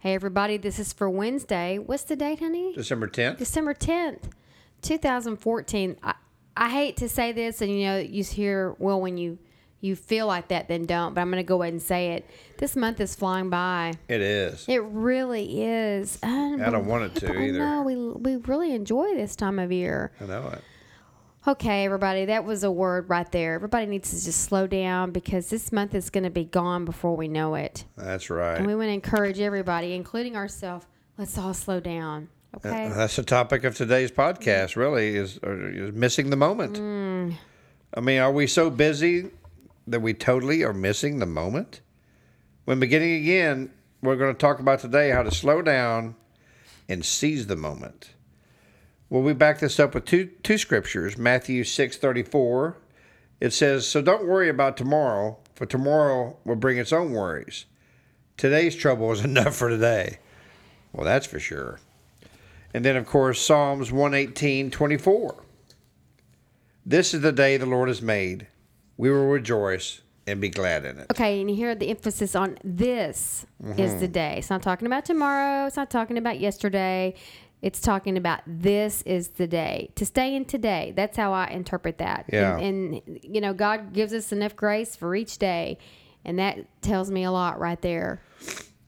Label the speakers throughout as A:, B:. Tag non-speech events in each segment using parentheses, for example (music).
A: Hey, everybody, this is for Wednesday. What's the date, honey?
B: December 10th.
A: December 10th, 2014. I, I hate to say this, and you know, you hear, well, when you you feel like that, then don't. But I'm going to go ahead and say it. This month is flying by.
B: It is.
A: It really is.
B: I don't want it to either.
A: No, we we really enjoy this time of year.
B: I know it.
A: Okay, everybody, that was a word right there. Everybody needs to just slow down because this month is going to be gone before we know it.
B: That's right.
A: And we want to encourage everybody, including ourselves, let's all slow down. Okay.
B: Uh, that's the topic of today's podcast, really, is, is missing the moment.
A: Mm.
B: I mean, are we so busy that we totally are missing the moment? When beginning again, we're going to talk about today how to slow down and seize the moment. Well, we back this up with two two scriptures. Matthew six thirty four. It says, "So don't worry about tomorrow, for tomorrow will bring its own worries. Today's trouble is (laughs) enough for today." Well, that's for sure. And then, of course, Psalms one eighteen twenty four. This is the day the Lord has made. We will rejoice and be glad in it.
A: Okay, and you hear the emphasis on this is mm-hmm. the day. It's not talking about tomorrow. It's not talking about yesterday. It's talking about this is the day to stay in today. That's how I interpret that.
B: Yeah.
A: And, and you know, God gives us enough grace for each day, and that tells me a lot right there.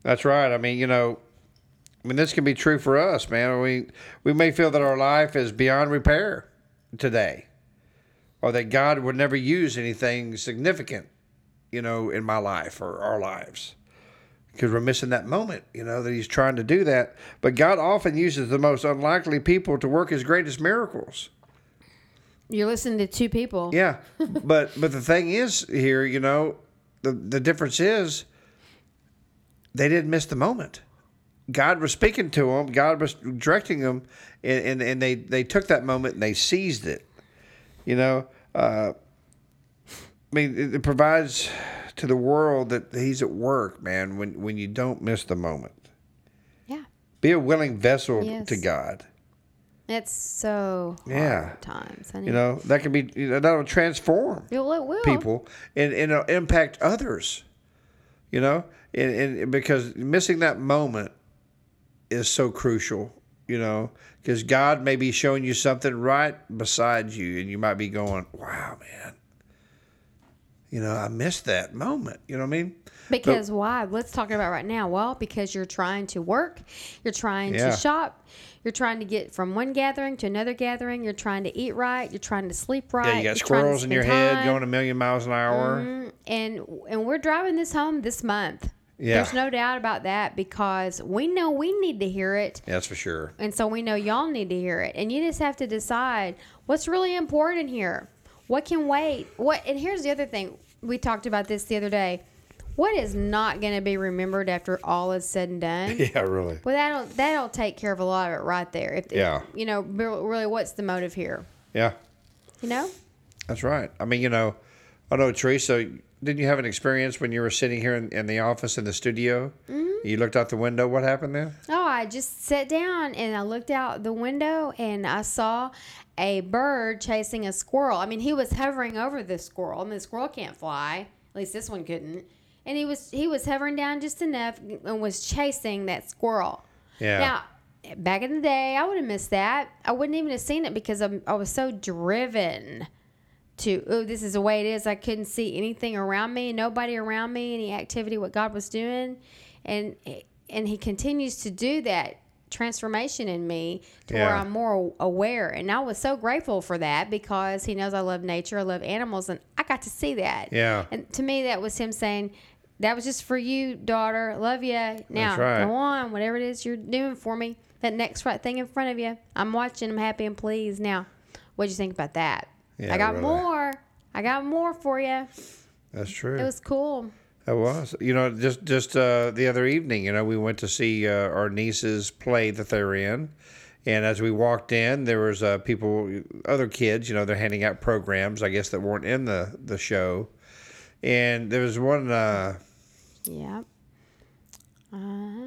B: That's right. I mean, you know, I mean, this can be true for us, man. We we may feel that our life is beyond repair today, or that God would never use anything significant, you know, in my life or our lives, because we're missing that moment, you know, that He's trying to do that. But God often uses the most unlikely people to work His greatest miracles.
A: You're listening to two people.
B: Yeah, (laughs) but but the thing is here, you know, the the difference is they didn't miss the moment. God was speaking to them. God was directing them, and and, and they they took that moment and they seized it. You know, uh, I mean, it, it provides to the world that He's at work, man. When when you don't miss the moment,
A: Yeah.
B: be a willing vessel
A: Yes.
B: to God.
A: It's so hard
B: Yeah.
A: times.
B: You know that can be you know, that'll transform.
A: Well, it will.
B: people and, and it'll impact others you know and, and because missing that moment is so crucial you know because god may be showing you something right beside you and you might be going wow man you know i missed that moment you know what i mean
A: Because why? Let's talk about right now. Well, because you're trying to work, you're trying
B: Yeah.
A: to shop, you're trying to get from one gathering to another gathering, you're trying to eat right, you're trying to sleep right.
B: yeah you got squirrels in your head
A: time.
B: going a million miles an hour
A: Mhm. and and we're driving this home this month.
B: Yeah.
A: There's no doubt about that because we know we need to hear it.
B: that's for sure
A: And so we know y'all need to hear it. And you just have to decide what's really important here. What can wait? What and here's the other thing. We talked about this the other day. What is not going to be remembered after all is said and done? (laughs)
B: yeah really
A: Well, that'll that'll take care of a lot of it right there. If, if-
B: Yeah.
A: you know, really, what's the motive here?
B: yeah
A: You know,
B: That's right. I mean, you know, I know Teresa. Didn't you have an experience when you were sitting here in, in the office in the studio? Mm-hmm. You looked out the window. What happened then?
A: Oh, I just sat down and I looked out the window and I saw a bird chasing a squirrel. I mean, he was hovering over the squirrel. and the squirrel can't fly. At least this one couldn't. And he was he was hovering down just enough and was chasing that squirrel.
B: Yeah.
A: Now, back in the day, I would have missed that. I wouldn't even have seen it because I'm, I was so driven to, oh, this is the way it is. I couldn't see anything around me, nobody around me, any activity, what God was doing. And, and He continues to do that transformation in me to where I'm more aware. And I was so grateful for that because He knows I love nature, I love animals, and I got to see that.
B: Yeah.
A: And to me, that was Him saying, that was just for you, daughter. Love you. Now,
B: right.
A: go on, whatever it is you're doing for me. That next right thing in front of you. I'm watching. I'm happy and pleased. Now, what'd you think about that?
B: Yeah,
A: I got
B: really.
A: more. I got more for you.
B: That's true.
A: It was cool.
B: It was. You know, just just uh, the other evening, you know, we went to see uh, our niece's play that they're in, and as we walked in, there was uh, people, other kids, you know, they're handing out programs, I guess that weren't in the the show, and there was one. Uh,
A: Yeah. Uh-huh.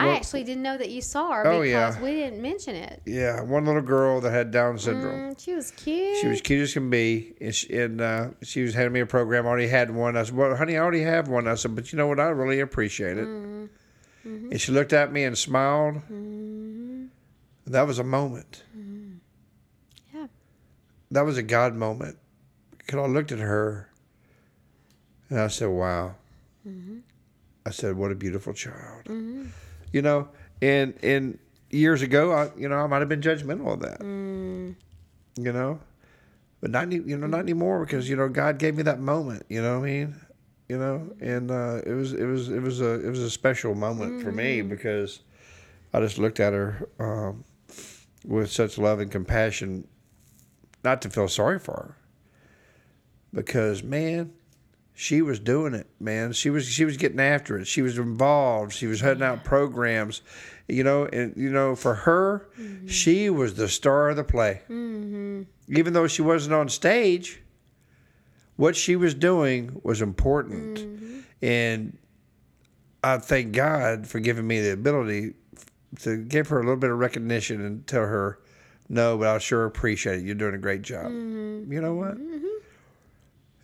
A: I
B: Well-
A: actually didn't know that you saw her
B: Oh,
A: because
B: yeah.
A: we didn't mention it.
B: yeah, one little girl that had Down syndrome.
A: Mm, she was cute.
B: She was cute as can be, and she, and, uh, she was handing me a program. I already had one. I said, "Well, honey, I already have one." I said, "But you know what? I really appreciate it."
A: Mm-hmm.
B: And she looked at me and smiled. That was a moment.
A: Yeah.
B: That was a God moment. Because I looked at her, and I said, "Wow." I said, "What a beautiful child." You know, and and years ago, I you know I might have been judgmental of that. You know, but not any- you know not anymore because you know God gave me that moment. You know what I mean? You know, and uh, it was it was it was a it was a special moment for me because I just looked at her um, with such love and compassion, not to feel sorry for her, because man, she was doing it, man. She was she was getting after it. She was involved. She was heading out programs, you know, and you know for her, mm-hmm. she was the star of the play. Mm-hmm. Even though she wasn't on stage, what she was doing was important, mm-hmm. and I thank God for giving me the ability to give her a little bit of recognition and tell her, no, but I sure appreciate it. You're doing a great job. You know what?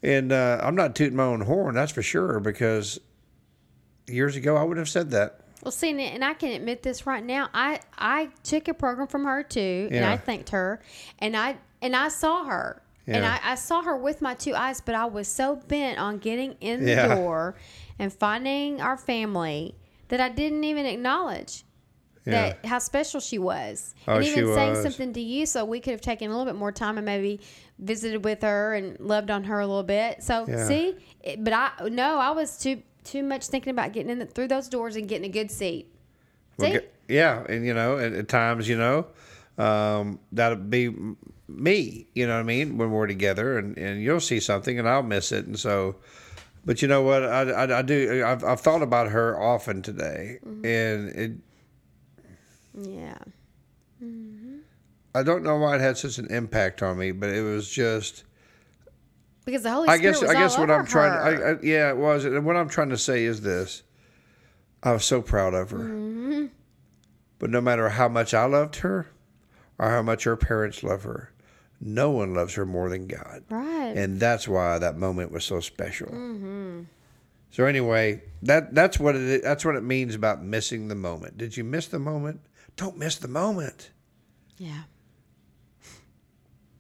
B: And uh, I'm not tooting my own horn, that's for sure, because years ago I wouldn't have said that.
A: Well, see, and- and I can admit this right now. I I took a program from her too, and I thanked her, and I and I saw her, and I, I saw her with my two eyes, but I was so bent on getting in the
B: Yeah.
A: door and finding our family that I didn't even acknowledge
B: Yeah.
A: that how special she was,
B: Oh,
A: and even saying
B: was.
A: something to you, so we could have taken a little bit more time and maybe visited with her and loved on her a little bit. So
B: Yeah.
A: see, it, but I no, I was too too much thinking about getting in the, through those doors and getting a good seat.
B: Well,
A: See?
B: yeah, and you know, at, at times, you know, um, that'll be me. You know what I mean? When we're together, and, and you'll see something, and I'll miss it, and so. But you know what? I, I, I do. I've, I've thought about her often today, and it.
A: Yeah.
B: I don't know why it had such an impact on me, but it was just.
A: Because the Holy
B: I
A: Spirit
B: guess.
A: was
B: I guess what I'm trying.
A: her.
B: I, I, yeah, it was. And what I'm trying to say is this. I was so proud of her.
A: Mm-hmm.
B: But no matter how much I loved her, or how much her parents love her, no one loves her more than God.
A: right.
B: And that's why that moment was so special.
A: Mm-hmm.
B: So anyway, that that's what it that's what it means about missing the moment. Did you miss the moment? Don't miss the moment.
A: yeah.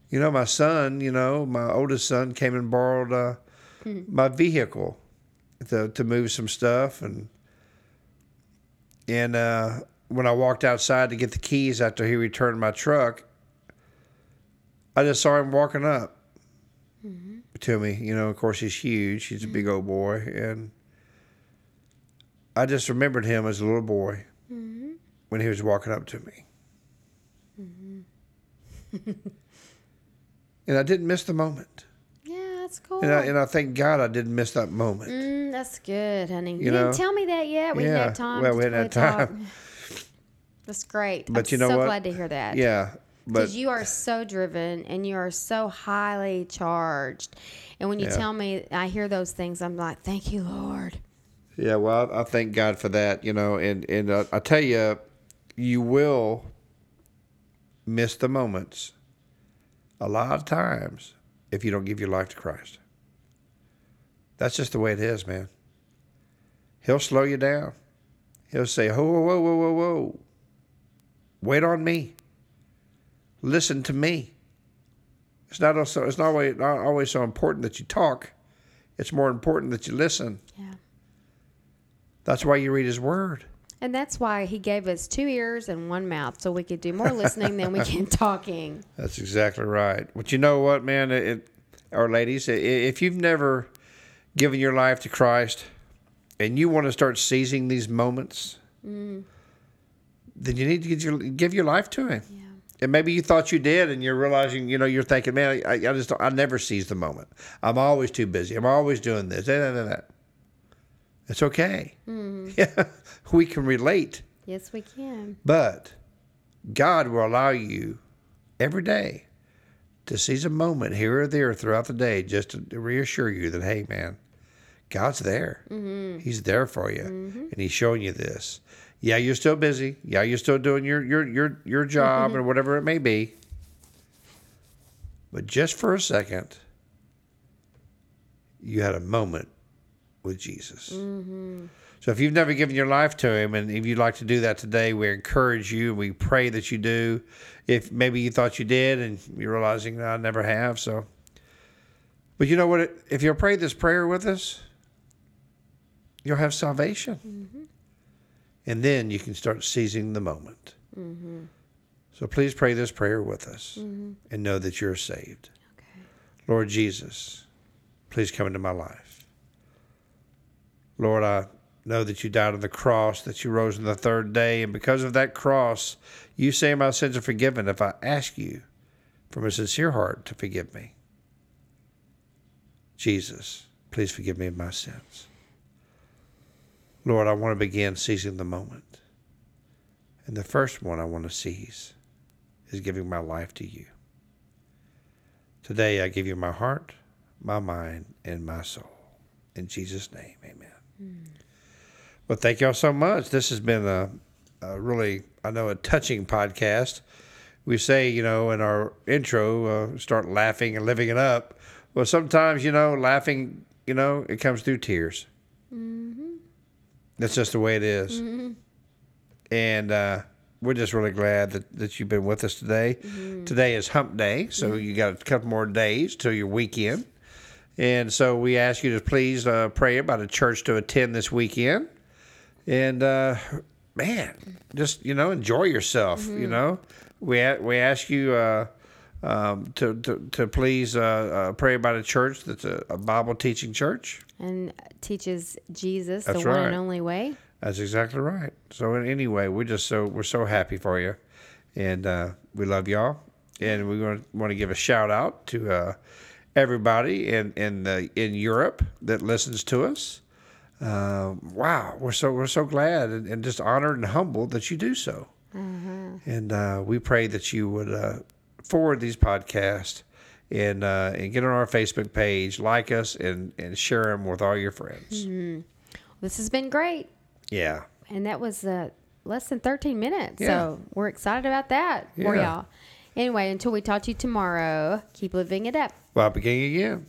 B: You know, my son, you know, my oldest son came and borrowed uh, my vehicle to to move some stuff, and and uh, when I walked outside to get the keys after he returned my truck, I just saw him walking up to me. You know, of course he's huge; he's a big old boy, and I just remembered him as a little boy when he was walking up to me. and I didn't miss the moment.
A: Yeah, that's cool.
B: And I, and I thank God I didn't miss that moment.
A: Mm, that's good, honey. You,
B: know?
A: didn't tell me that yet. We didn't have time.
B: well, we didn't have time.
A: That's great.
B: But
A: I'm
B: you know
A: so
B: what?
A: glad to hear that.
B: Yeah,
A: Because you are so driven and you are so highly charged. And when you
B: Yeah.
A: tell me, I hear those things, I'm like, thank you, Lord.
B: yeah, well, I, I thank God for that. You know, and and uh, I tell you, you will miss the moments a lot of times if you don't give your life to Christ. That's just the way it is, man. He'll slow you down. He'll say, "Whoa, whoa, whoa, whoa, whoa! Wait on me. Listen to me." It's not also it's not always, not always so important that you talk. It's more important that you listen.
A: Yeah.
B: That's why you read His Word.
A: And that's why he gave us two ears and one mouth so we could do more listening than we can (laughs) talking.
B: That's exactly right. But you know what, man, it, it, or ladies, if you've never given your life to Christ and you want to start seizing these moments, mm. then you need to give your, give your life to Him.
A: Yeah.
B: And maybe you thought you did, and you're realizing, you know, you're thinking, man, I, I just, don't, I never seize the moment. I'm always too busy. I'm always doing this. It's okay. Mm-hmm. (laughs) Yeah, we can relate.
A: Yes, we can.
B: But God will allow you every day to seize a moment here or there throughout the day just to reassure you that, hey, man, God's there. Mm-hmm. He's there for you. Mm-hmm. And He's showing you this. Yeah, you're still busy. Yeah, you're still doing your, your, your, your job or whatever it may be. But just for a second, you had a moment with Jesus. Mm-hmm. So if you've never given your life to Him, and if you'd like to do that today, we encourage you. We pray that you do. If maybe you thought you did, and you're realizing "No, I never have, so. But you know what? If you'll pray this prayer with us, you'll have salvation, mm-hmm. and then you can start seizing the moment. Mm-hmm. So please pray this prayer with us, and know that you're saved. Lord Jesus, please come into my life. Lord, I know that you died on the cross, that you rose on the third day, and because of that cross, you say my sins are forgiven if I ask you from a sincere heart to forgive me. Jesus, please forgive me of my sins. Lord, I want to begin seizing the moment. And the first one I want to seize is giving my life to you. Today I give you my heart, my mind, and my soul. In Jesus' name, amen. Well, thank y'all so much. This has been a, a really, I know, a touching podcast. We say, you know, in our intro, uh, start laughing and living it up. Well, sometimes, you know, laughing, you know, it comes through tears. That's just the way it is. And uh, we're just really glad that, that you've been with us today. Today is hump day, so you got a couple more days till your weekend. And so we ask you to please uh, pray about a church to attend this weekend. And uh, man, just you know, enjoy yourself. You know, we a- we ask you uh, um, to, to to please uh, uh, pray about a church that's a, a Bible teaching church.
A: And teaches Jesus
B: That's
A: the one and only way.
B: That's exactly right. So in anyway, we're just so we're so happy for you, and uh, we love y'all, and we want want to give a shout out to uh, everybody in in the, in Europe that listens to us. Um, wow, we're so we're so glad and, and just honored and humbled that you do so, and uh, we pray that you would uh, forward these podcasts. And, uh, and get on our Facebook page, like us, and, and share them with all your friends.
A: This has been great.
B: Yeah.
A: And that was uh, less than 13 minutes.
B: Yeah.
A: So we're excited about that for y'all. Anyway, until we talk to you tomorrow, keep living it up.
B: Well, beginning again.